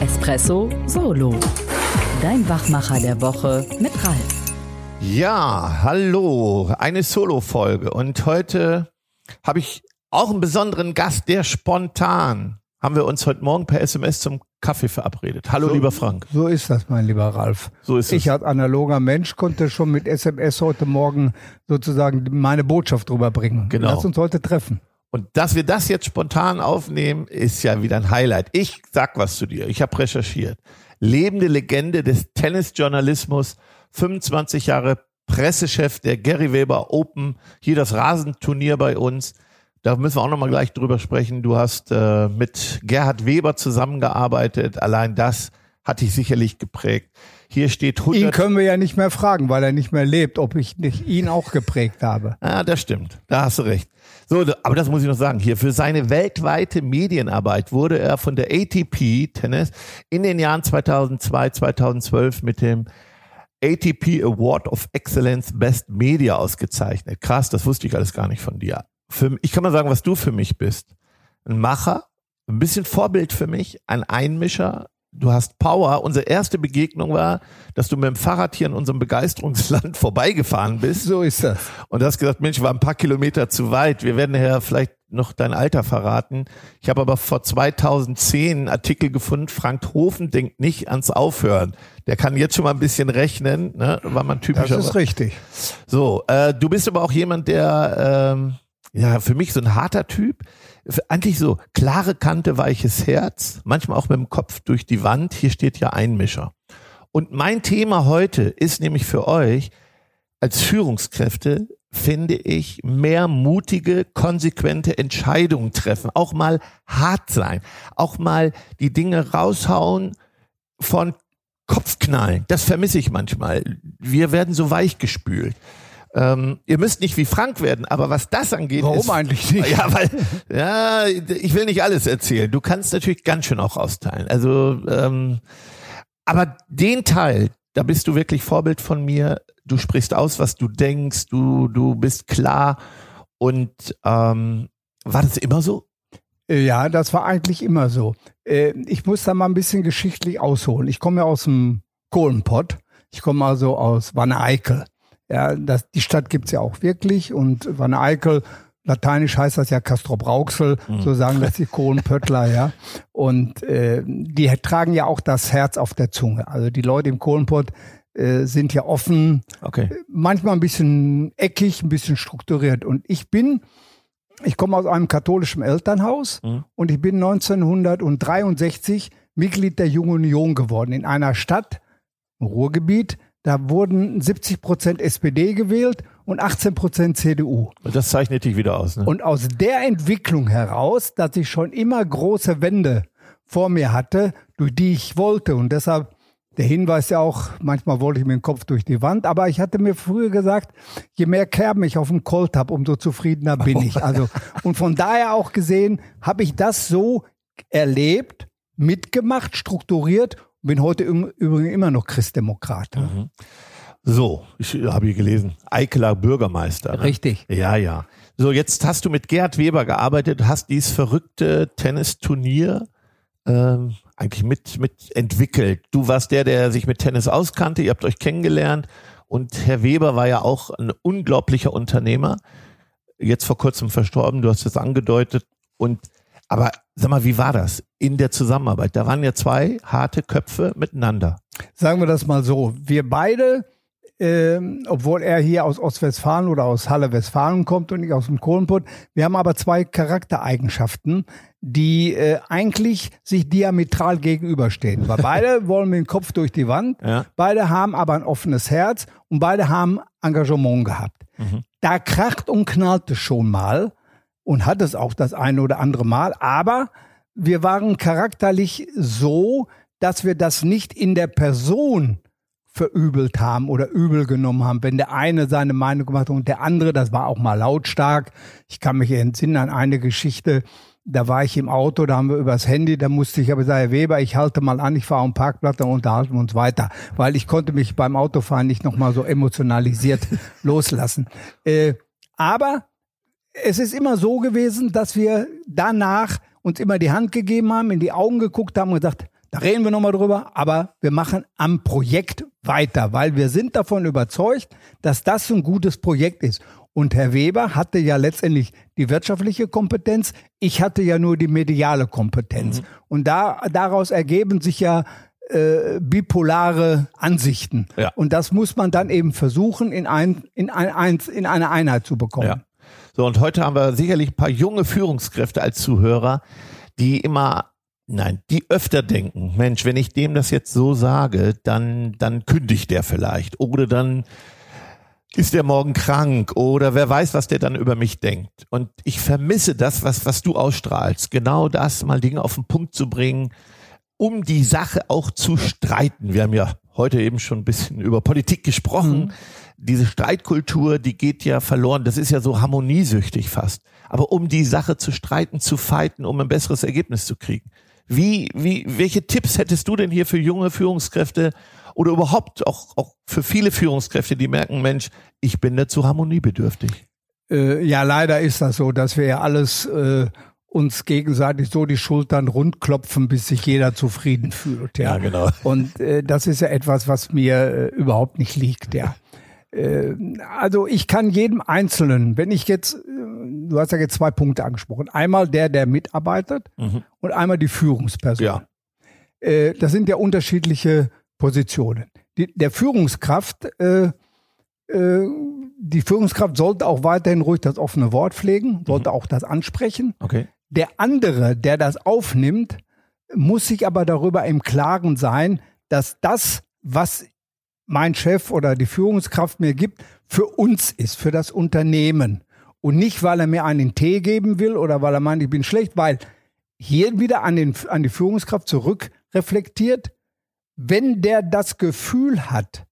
Espresso Solo. Dein Wachmacher der Woche mit Ralf. Ja, hallo, eine Solo-Folge. Und heute habe ich auch einen besonderen Gast, der spontan haben wir uns heute Morgen per SMS zum Kaffee verabredet. Hallo, so, lieber Frank. So ist das, mein lieber Ralf. So ist ich es. als analoger Mensch konnte schon mit SMS heute Morgen sozusagen meine Botschaft rüberbringen. Genau. Lass uns heute treffen. Und dass wir das jetzt spontan aufnehmen, ist ja wieder ein Highlight. Ich sag was zu dir. Ich habe recherchiert. Lebende Legende des Tennisjournalismus, 25 Jahre Pressechef der Gary Weber Open, hier das Rasenturnier bei uns. Da müssen wir auch nochmal gleich drüber sprechen. Du hast äh, mit Gerhard Weber zusammengearbeitet. Allein das hat dich sicherlich geprägt. Hier steht 100. Ihn können wir ja nicht mehr fragen, weil er nicht mehr lebt, ob ich nicht ihn auch geprägt habe. Ah, das stimmt. Da hast du recht. So, aber das muss ich noch sagen. Hier für seine weltweite Medienarbeit wurde er von der ATP Tennis in den Jahren 2002, 2012 mit dem ATP Award of Excellence Best Media ausgezeichnet. Krass, das wusste ich alles gar nicht von dir. Für, ich kann mal sagen, was du für mich bist. Ein Macher, ein bisschen Vorbild für mich, ein Einmischer. Du hast Power. Unsere erste Begegnung war, dass du mit dem Fahrrad hier in unserem Begeisterungsland vorbeigefahren bist. So ist das. Und du hast gesagt, Mensch, war ein paar Kilometer zu weit. Wir werden ja vielleicht noch dein Alter verraten. Ich habe aber vor 2010 einen Artikel gefunden, Frank Hofen denkt nicht ans Aufhören. Der kann jetzt schon mal ein bisschen rechnen, ne? war man typisch. Das ist richtig. So, äh, du bist aber auch jemand, der ähm, ja für mich so ein harter Typ. Eigentlich so klare Kante, weiches Herz, manchmal auch mit dem Kopf durch die Wand. Hier steht ja Einmischer. Und mein Thema heute ist nämlich für euch als Führungskräfte finde ich, mehr mutige, konsequente Entscheidungen treffen, auch mal hart sein, auch mal die Dinge raushauen von Kopfknallen. Das vermisse ich manchmal. Wir werden so weich gespült. Ähm, ihr müsst nicht wie Frank werden, aber was das angeht. Warum ist, eigentlich nicht? Ja, weil, ja, ich will nicht alles erzählen. Du kannst natürlich ganz schön auch austeilen. Also, ähm, aber den Teil, da bist du wirklich Vorbild von mir. Du sprichst aus, was du denkst, du, du bist klar. Und ähm, war das immer so? Ja, das war eigentlich immer so. Äh, ich muss da mal ein bisschen geschichtlich ausholen. Ich komme ja aus dem Kohlenpott. Ich komme also aus Wanne-Eickel. Ja, das, die Stadt gibt's ja auch wirklich. Und Wanne-Eickel, lateinisch heißt das ja Castrop-Rauxel, mhm. so sagen das die Kohlenpöttler, ja. Und äh, die tragen ja auch das Herz auf der Zunge. Also die Leute im Kohlenpott äh, sind ja offen, okay. manchmal ein bisschen eckig, ein bisschen strukturiert. Und ich bin, ich komme aus einem katholischen Elternhaus mhm. und ich bin 1963 Mitglied der Jungen Union geworden in einer Stadt, im Ruhrgebiet. Da wurden 70 Prozent SPD gewählt und 18 Prozent CDU. Und das zeichnet dich wieder aus. Ne? Und aus der Entwicklung heraus, dass ich schon immer große Wände vor mir hatte, durch die ich wollte. Und deshalb der Hinweis ja auch, manchmal wollte ich mir den Kopf durch die Wand, aber ich hatte mir früher gesagt, je mehr Kerben ich auf dem Colt habe, umso zufriedener bin ich. Also und von daher auch gesehen, habe ich das so erlebt, mitgemacht, strukturiert bin heute im Übrigen immer noch Christdemokrat. Mhm. So, ich habe hier gelesen, Eikeler Bürgermeister. Ne? Richtig. Ja, ja. So, jetzt hast du mit Gerd Weber gearbeitet, hast dieses verrückte Tennisturnier ähm, eigentlich mit, mit entwickelt. Du warst der, der sich mit Tennis auskannte, ihr habt euch kennengelernt und Herr Weber war ja auch ein unglaublicher Unternehmer, jetzt vor kurzem verstorben, du hast es angedeutet und aber sag mal, wie war das in der Zusammenarbeit? Da waren ja zwei harte Köpfe miteinander. Sagen wir das mal so, wir beide ähm, obwohl er hier aus Ostwestfalen oder aus Halle Westfalen kommt und nicht aus dem Kohlenpott. Wir haben aber zwei Charaktereigenschaften, die äh, eigentlich sich diametral gegenüberstehen. Weil beide wollen mit dem Kopf durch die Wand, Ja. beide haben aber ein offenes Herz und beide haben Engagement gehabt. Mhm. Da kracht und knallt es schon mal und hat es auch das eine oder andere Mal, aber wir waren charakterlich so, dass wir das nicht in der Person verübelt haben oder übel genommen haben, wenn der eine seine Meinung gemacht hat und der andere, das war auch mal lautstark. Ich kann mich entsinnen an eine Geschichte, da war ich im Auto, da haben wir übers Handy, da musste ich aber sagen, Herr Weber, ich halte mal an, ich fahre am Parkplatz, dann unterhalten wir uns weiter, weil ich konnte mich beim Autofahren nicht nochmal so emotionalisiert loslassen. Äh, aber es ist immer so gewesen, dass wir danach uns immer die Hand gegeben haben, in die Augen geguckt haben und gesagt, da reden wir nochmal drüber, aber wir machen am Projekt weiter, weil wir sind davon überzeugt, dass das ein gutes Projekt ist. Und Herr Weber hatte ja letztendlich die wirtschaftliche Kompetenz, ich hatte ja nur die mediale Kompetenz. Mhm. Und da, daraus ergeben sich ja äh, bipolare Ansichten. Ja. Und das muss man dann eben versuchen, in, ein, in, ein, in eine Einheit zu bekommen. Ja. So, und heute haben wir sicherlich ein paar junge Führungskräfte als Zuhörer, die immer Nein, die öfter denken, Mensch, wenn ich dem das jetzt so sage, dann, dann kündigt der vielleicht. Oder dann ist der morgen krank oder wer weiß, was der dann über mich denkt. Und ich vermisse das, was, was du ausstrahlst. Genau das, mal Dinge auf den Punkt zu bringen, um die Sache auch zu streiten. Wir haben ja heute eben schon ein bisschen über Politik gesprochen. Mhm. Diese Streitkultur, die geht ja verloren. Das ist ja so harmoniesüchtig fast. Aber um die Sache zu streiten, zu fighten, um ein besseres Ergebnis zu kriegen. Wie, wie, welche Tipps hättest du denn hier für junge Führungskräfte, oder überhaupt auch, auch für viele Führungskräfte, die merken, Mensch, ich bin so harmoniebedürftig? Äh, ja, leider ist das so, dass wir ja alles äh, uns gegenseitig so die Schultern rundklopfen, bis sich jeder zufrieden fühlt. Ja, ja genau. Und äh, das ist ja etwas, was mir äh, überhaupt nicht liegt. Ja. Äh, also ich kann jedem Einzelnen, wenn ich jetzt, äh, du hast ja jetzt zwei Punkte angesprochen, einmal der, der mitarbeitet mhm. und einmal die Führungsperson. Ja. Äh, das sind ja unterschiedliche Positionen. Die, der Führungskraft, äh, die Führungskraft sollte auch weiterhin ruhig das offene Wort pflegen, sollte mhm. auch das ansprechen. Okay. Der andere, der das aufnimmt, muss sich aber darüber im Klaren sein, dass das, was mein Chef oder die Führungskraft mir gibt, für uns ist, für das Unternehmen. Und nicht, weil er mir einen Tee geben will oder weil er meint, ich bin schlecht, weil hier wieder an, den, an die Führungskraft zurückreflektiert, wenn der das Gefühl hat,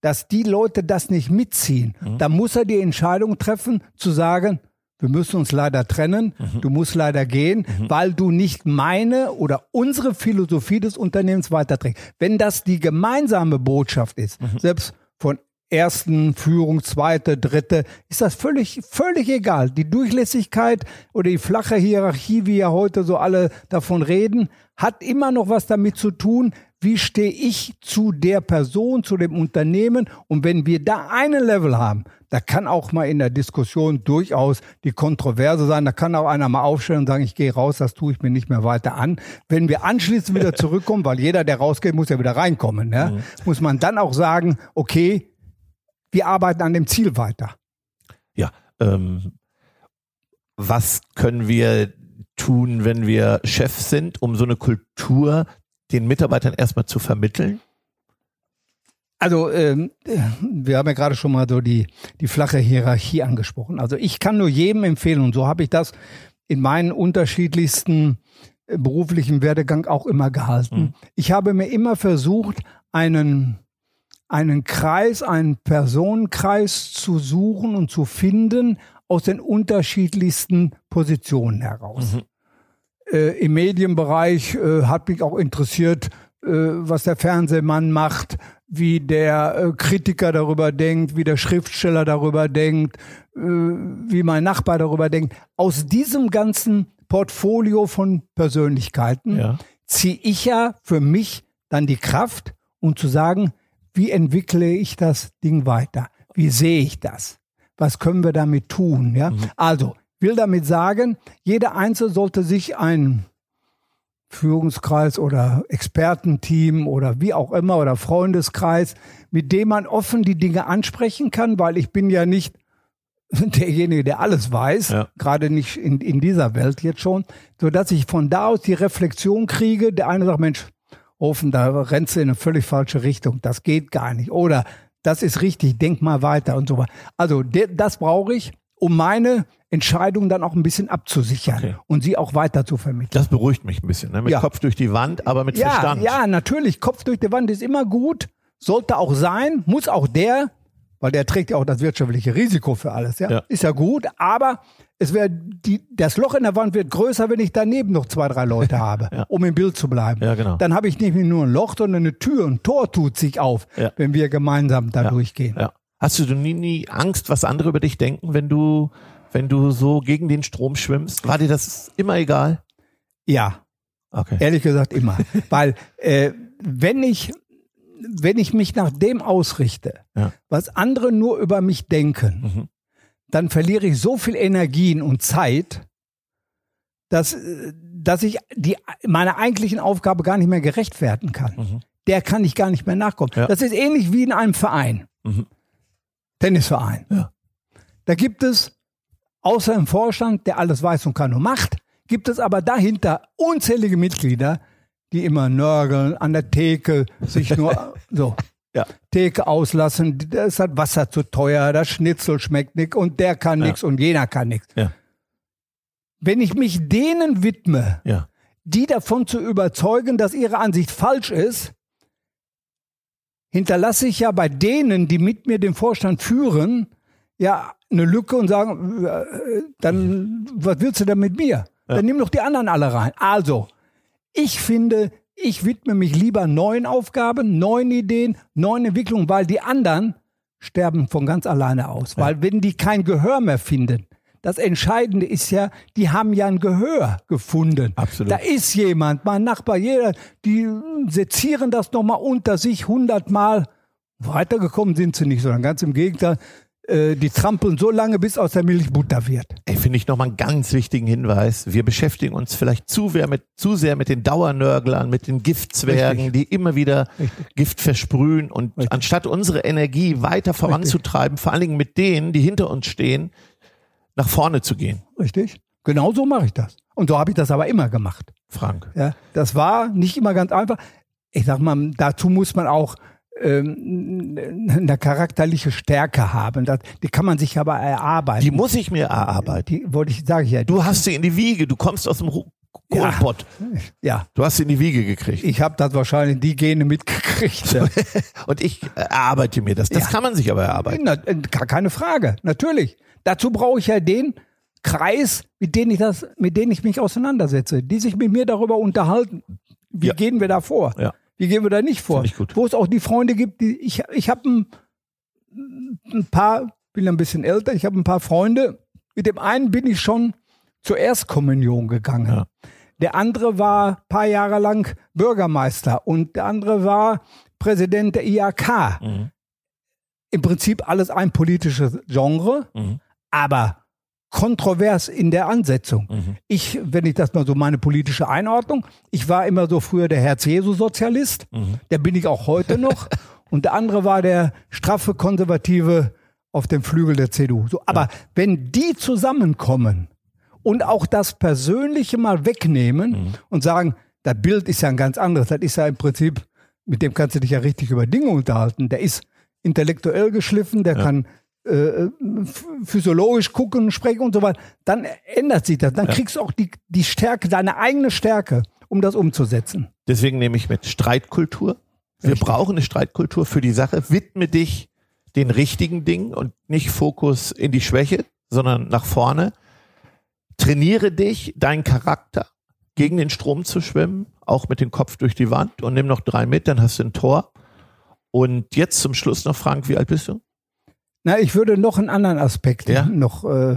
dass die Leute das nicht mitziehen, mhm. dann muss er die Entscheidung treffen, zu sagen, wir müssen uns leider trennen, mhm. du musst leider gehen, mhm. weil du nicht meine oder unsere Philosophie des Unternehmens weiterträgst. Wenn das die gemeinsame Botschaft ist, mhm. selbst von ersten Führung, zweite, dritte, ist das völlig, völlig egal. Die Durchlässigkeit oder die flache Hierarchie, wie ja heute so alle davon reden, hat immer noch was damit zu tun, wie stehe ich zu der Person, zu dem Unternehmen. Und wenn wir da einen Level haben, da kann auch mal in der Diskussion durchaus die Kontroverse sein. Da kann auch einer mal aufstellen und sagen, ich gehe raus, das tue ich mir nicht mehr weiter an. Wenn wir anschließend wieder zurückkommen, weil jeder, der rausgeht, muss ja wieder reinkommen, ne? Mhm. muss man dann auch sagen, okay, wir arbeiten an dem Ziel weiter. Ja, ähm, was können wir tun, wenn wir Chef sind, um so eine Kultur den Mitarbeitern erstmal zu vermitteln? Also ähm, wir haben ja gerade schon mal so die, die flache Hierarchie angesprochen. Also ich kann nur jedem empfehlen, und so habe ich das in meinen unterschiedlichsten äh, beruflichen Werdegang auch immer gehalten. Mhm. Ich habe mir immer versucht, einen, einen Kreis, einen Personenkreis zu suchen und zu finden aus den unterschiedlichsten Positionen heraus. Mhm. Äh, Im Medienbereich äh, hat mich auch interessiert, äh, was der Fernsehmann macht, wie der äh, Kritiker darüber denkt, wie der Schriftsteller darüber denkt, äh, wie mein Nachbar darüber denkt. Aus diesem ganzen Portfolio von Persönlichkeiten ja. ziehe ich ja für mich dann die Kraft, um zu sagen, wie entwickle ich das Ding weiter? Wie sehe ich das? Was können wir damit tun? Ja? Mhm. Also, will damit sagen, jeder Einzelne sollte sich ein Führungskreis oder Expertenteam oder wie auch immer oder Freundeskreis, mit dem man offen die Dinge ansprechen kann, weil ich bin ja nicht derjenige, der alles weiß, ja. gerade nicht in, in dieser Welt jetzt schon, so dass ich von da aus die Reflexion kriege. Der eine sagt, Mensch, Ofen, da rennst du in eine völlig falsche Richtung. Das geht gar nicht. Oder das ist richtig, denk mal weiter und so weiter. Also das brauche ich, um meine Entscheidungen dann auch ein bisschen abzusichern okay. und sie auch weiter zu vermitteln. Das beruhigt mich ein bisschen, ne? mit ja. Kopf durch die Wand, aber mit ja, Verstand. Ja, natürlich, Kopf durch die Wand ist immer gut, sollte auch sein, muss auch der, weil der trägt ja auch das wirtschaftliche Risiko für alles, ja, ja. ist ja gut, aber es wäre die, das Loch in der Wand wird größer, wenn ich daneben noch zwei, drei Leute habe, ja. um im Bild zu bleiben. Ja, genau. Dann habe ich nicht nur ein Loch, sondern eine Tür, ein Tor tut sich auf, wenn wir gemeinsam da durchgehen. Ja. Hast du nie, nie Angst, was andere über dich denken, wenn du wenn du so gegen den Strom schwimmst? War dir das immer egal? Ja, Okay. ehrlich gesagt immer. Weil äh, wenn ich wenn ich mich nach dem ausrichte, Ja. was andere nur über mich denken, Mhm. dann verliere ich so viel Energien und Zeit, dass, äh, dass ich die, meiner eigentlichen Aufgabe gar nicht mehr gerecht werden kann. Mhm. Der kann ich gar nicht mehr nachkommen. Ja. Das ist ähnlich wie in einem Verein. Mhm. Tennisverein. Ja. Da gibt es, außer im Vorstand, der alles weiß und kann und macht, gibt es aber dahinter unzählige Mitglieder, die immer nörgeln, an der Theke sich nur so Ja. Theke auslassen, da ist das Wasser zu teuer, das Schnitzel schmeckt nicht und der kann Ja. nichts und jener kann nichts. Ja. Wenn ich mich denen widme, die davon zu überzeugen, dass ihre Ansicht falsch ist, hinterlasse ich ja bei denen, die mit mir den Vorstand führen, ja eine Lücke und sagen, äh, dann was willst du denn mit mir? Dann nimm doch die anderen alle rein. Also, ich finde, ich widme mich lieber neuen Aufgaben, neuen Ideen, neuen Entwicklungen, weil die anderen sterben von ganz alleine aus. Weil wenn die kein Gehör mehr finden, das Entscheidende ist ja, die haben ja ein Gehör gefunden. Absolut. Da ist jemand, mein Nachbar, jeder, die sezieren das nochmal unter sich hundertmal. Weitergekommen sind sie nicht, sondern ganz im Gegenteil, äh, die trampeln so lange, bis aus der Milch Butter wird. Ey, finde ich nochmal einen ganz wichtigen Hinweis. Wir beschäftigen uns vielleicht zu sehr mit, zu sehr mit den Dauernörglern, mit den Giftzwergen, Richtig. die immer wieder Richtig. Gift versprühen und Richtig. anstatt unsere Energie weiter voranzutreiben, vor allen Dingen mit denen, die hinter uns stehen, nach vorne zu gehen. Richtig? Genau so mache ich das. Und so habe ich das aber immer gemacht. Frank. Ja, das war nicht immer ganz einfach. Ich sag mal, dazu muss man auch ähm, eine charakterliche Stärke haben. Das, die kann man sich aber erarbeiten. Die muss ich mir erarbeiten. Die wollte ich, sage ich ja. Du hast sie in die Wiege, du kommst aus dem Ru- Ja. Kohlpott. ja, Du hast sie in die Wiege gekriegt. ich habe das wahrscheinlich die Gene mitgekriegt. Ja. Und ich erarbeite mir das. Das Ja. kann man sich aber erarbeiten. Na, äh, keine Frage, natürlich. Dazu brauche ich ja den Kreis, mit denen ich das, mit denen ich mich auseinandersetze, die sich mit mir darüber unterhalten. Wie Ja. gehen wir da vor? Ja. Wie gehen wir da nicht vor? Wo es auch die Freunde gibt, die ich, ich habe ein, ein paar, bin ein bisschen älter, ich habe ein paar Freunde. Mit dem einen bin ich schon zur Erstkommunion gegangen. Ja. Der andere war ein paar Jahre lang Bürgermeister und der andere war Präsident der IAK. Mhm. Im Prinzip alles ein politisches Genre, Mhm. Aber kontrovers in der Ansetzung. Mhm. Ich, wenn ich das mal so meine politische Einordnung, ich war immer so früher der Herz-Jesu-Sozialist, Mhm. der bin ich auch heute noch. und der andere war der straffe Konservative auf dem Flügel der CDU. So, aber wenn die zusammenkommen und auch das Persönliche mal wegnehmen Mhm. und sagen, das Bild ist ja ein ganz anderes, das ist ja im Prinzip, mit dem kannst du dich ja richtig über Dinge unterhalten. Der ist intellektuell geschliffen, der kann äh, ph- physiologisch gucken, sprechen und so weiter, dann ändert sich das. Dann kriegst du auch die, die Stärke, deine eigene Stärke, um das umzusetzen. Deswegen nehme ich mit Streitkultur. Wir Richtig. brauchen eine Streitkultur für die Sache. Widme dich den richtigen Dingen und nicht Fokus in die Schwäche, sondern nach vorne. Trainiere dich, deinen Charakter gegen den Strom zu schwimmen, auch mit dem Kopf durch die Wand und nimm noch drei mit, dann hast du ein Tor. Und jetzt zum Schluss noch, Frank, wie alt bist du? Na, ich würde noch einen anderen Aspekt Ja? noch äh,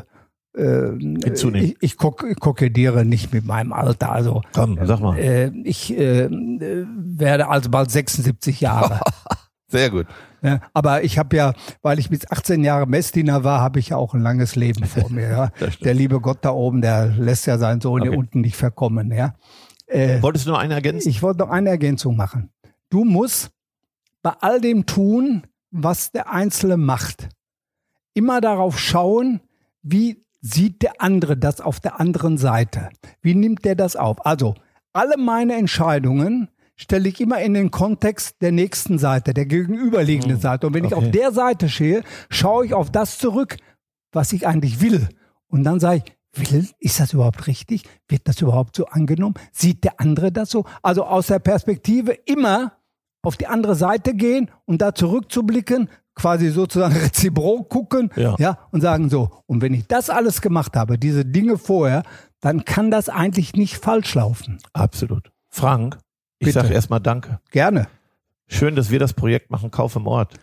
äh, Hinzunehmen. Ich, ich, kok ich kokettiere nicht mit meinem Alter. Also Komm, sag mal. äh, ich äh, werde also bald 76 Jahre. Sehr gut. Ja, aber ich habe ja, weil ich bis 18 Jahre Messdiener war, habe ich ja auch ein langes Leben vor mir. Ja. Der liebe Gott da oben, der lässt ja seinen Sohn Okay. hier unten nicht verkommen. Ja. Äh, Wolltest du noch eine ergänzen? ich wollte noch eine Ergänzung machen. Du musst bei all dem tun, was der Einzelne macht, immer darauf schauen, wie sieht der andere das auf der anderen Seite? Wie nimmt der das auf? Also, alle meine Entscheidungen stelle ich immer in den Kontext der nächsten Seite, der gegenüberliegenden Seite. Und wenn ich okay. auf der Seite stehe, schaue ich auf das zurück, was ich eigentlich will. Und dann sage ich, will, ist das überhaupt richtig? Wird das überhaupt so angenommen? Sieht der andere das so? Also aus der Perspektive immer auf die andere Seite gehen und da zurückzublicken, quasi sozusagen reziprok gucken, Ja. ja, und sagen so, und wenn ich das alles gemacht habe, diese Dinge vorher, dann kann das eigentlich nicht falsch laufen. Absolut. Frank, ich sage erstmal Danke. Gerne. Schön, dass wir das Projekt machen, Kauf im Ort.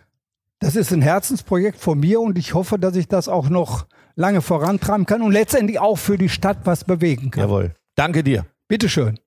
Das ist ein Herzensprojekt von mir und ich hoffe, dass ich das auch noch lange vorantreiben kann und letztendlich auch für die Stadt was bewegen kann. Jawohl. Danke dir. Bitteschön.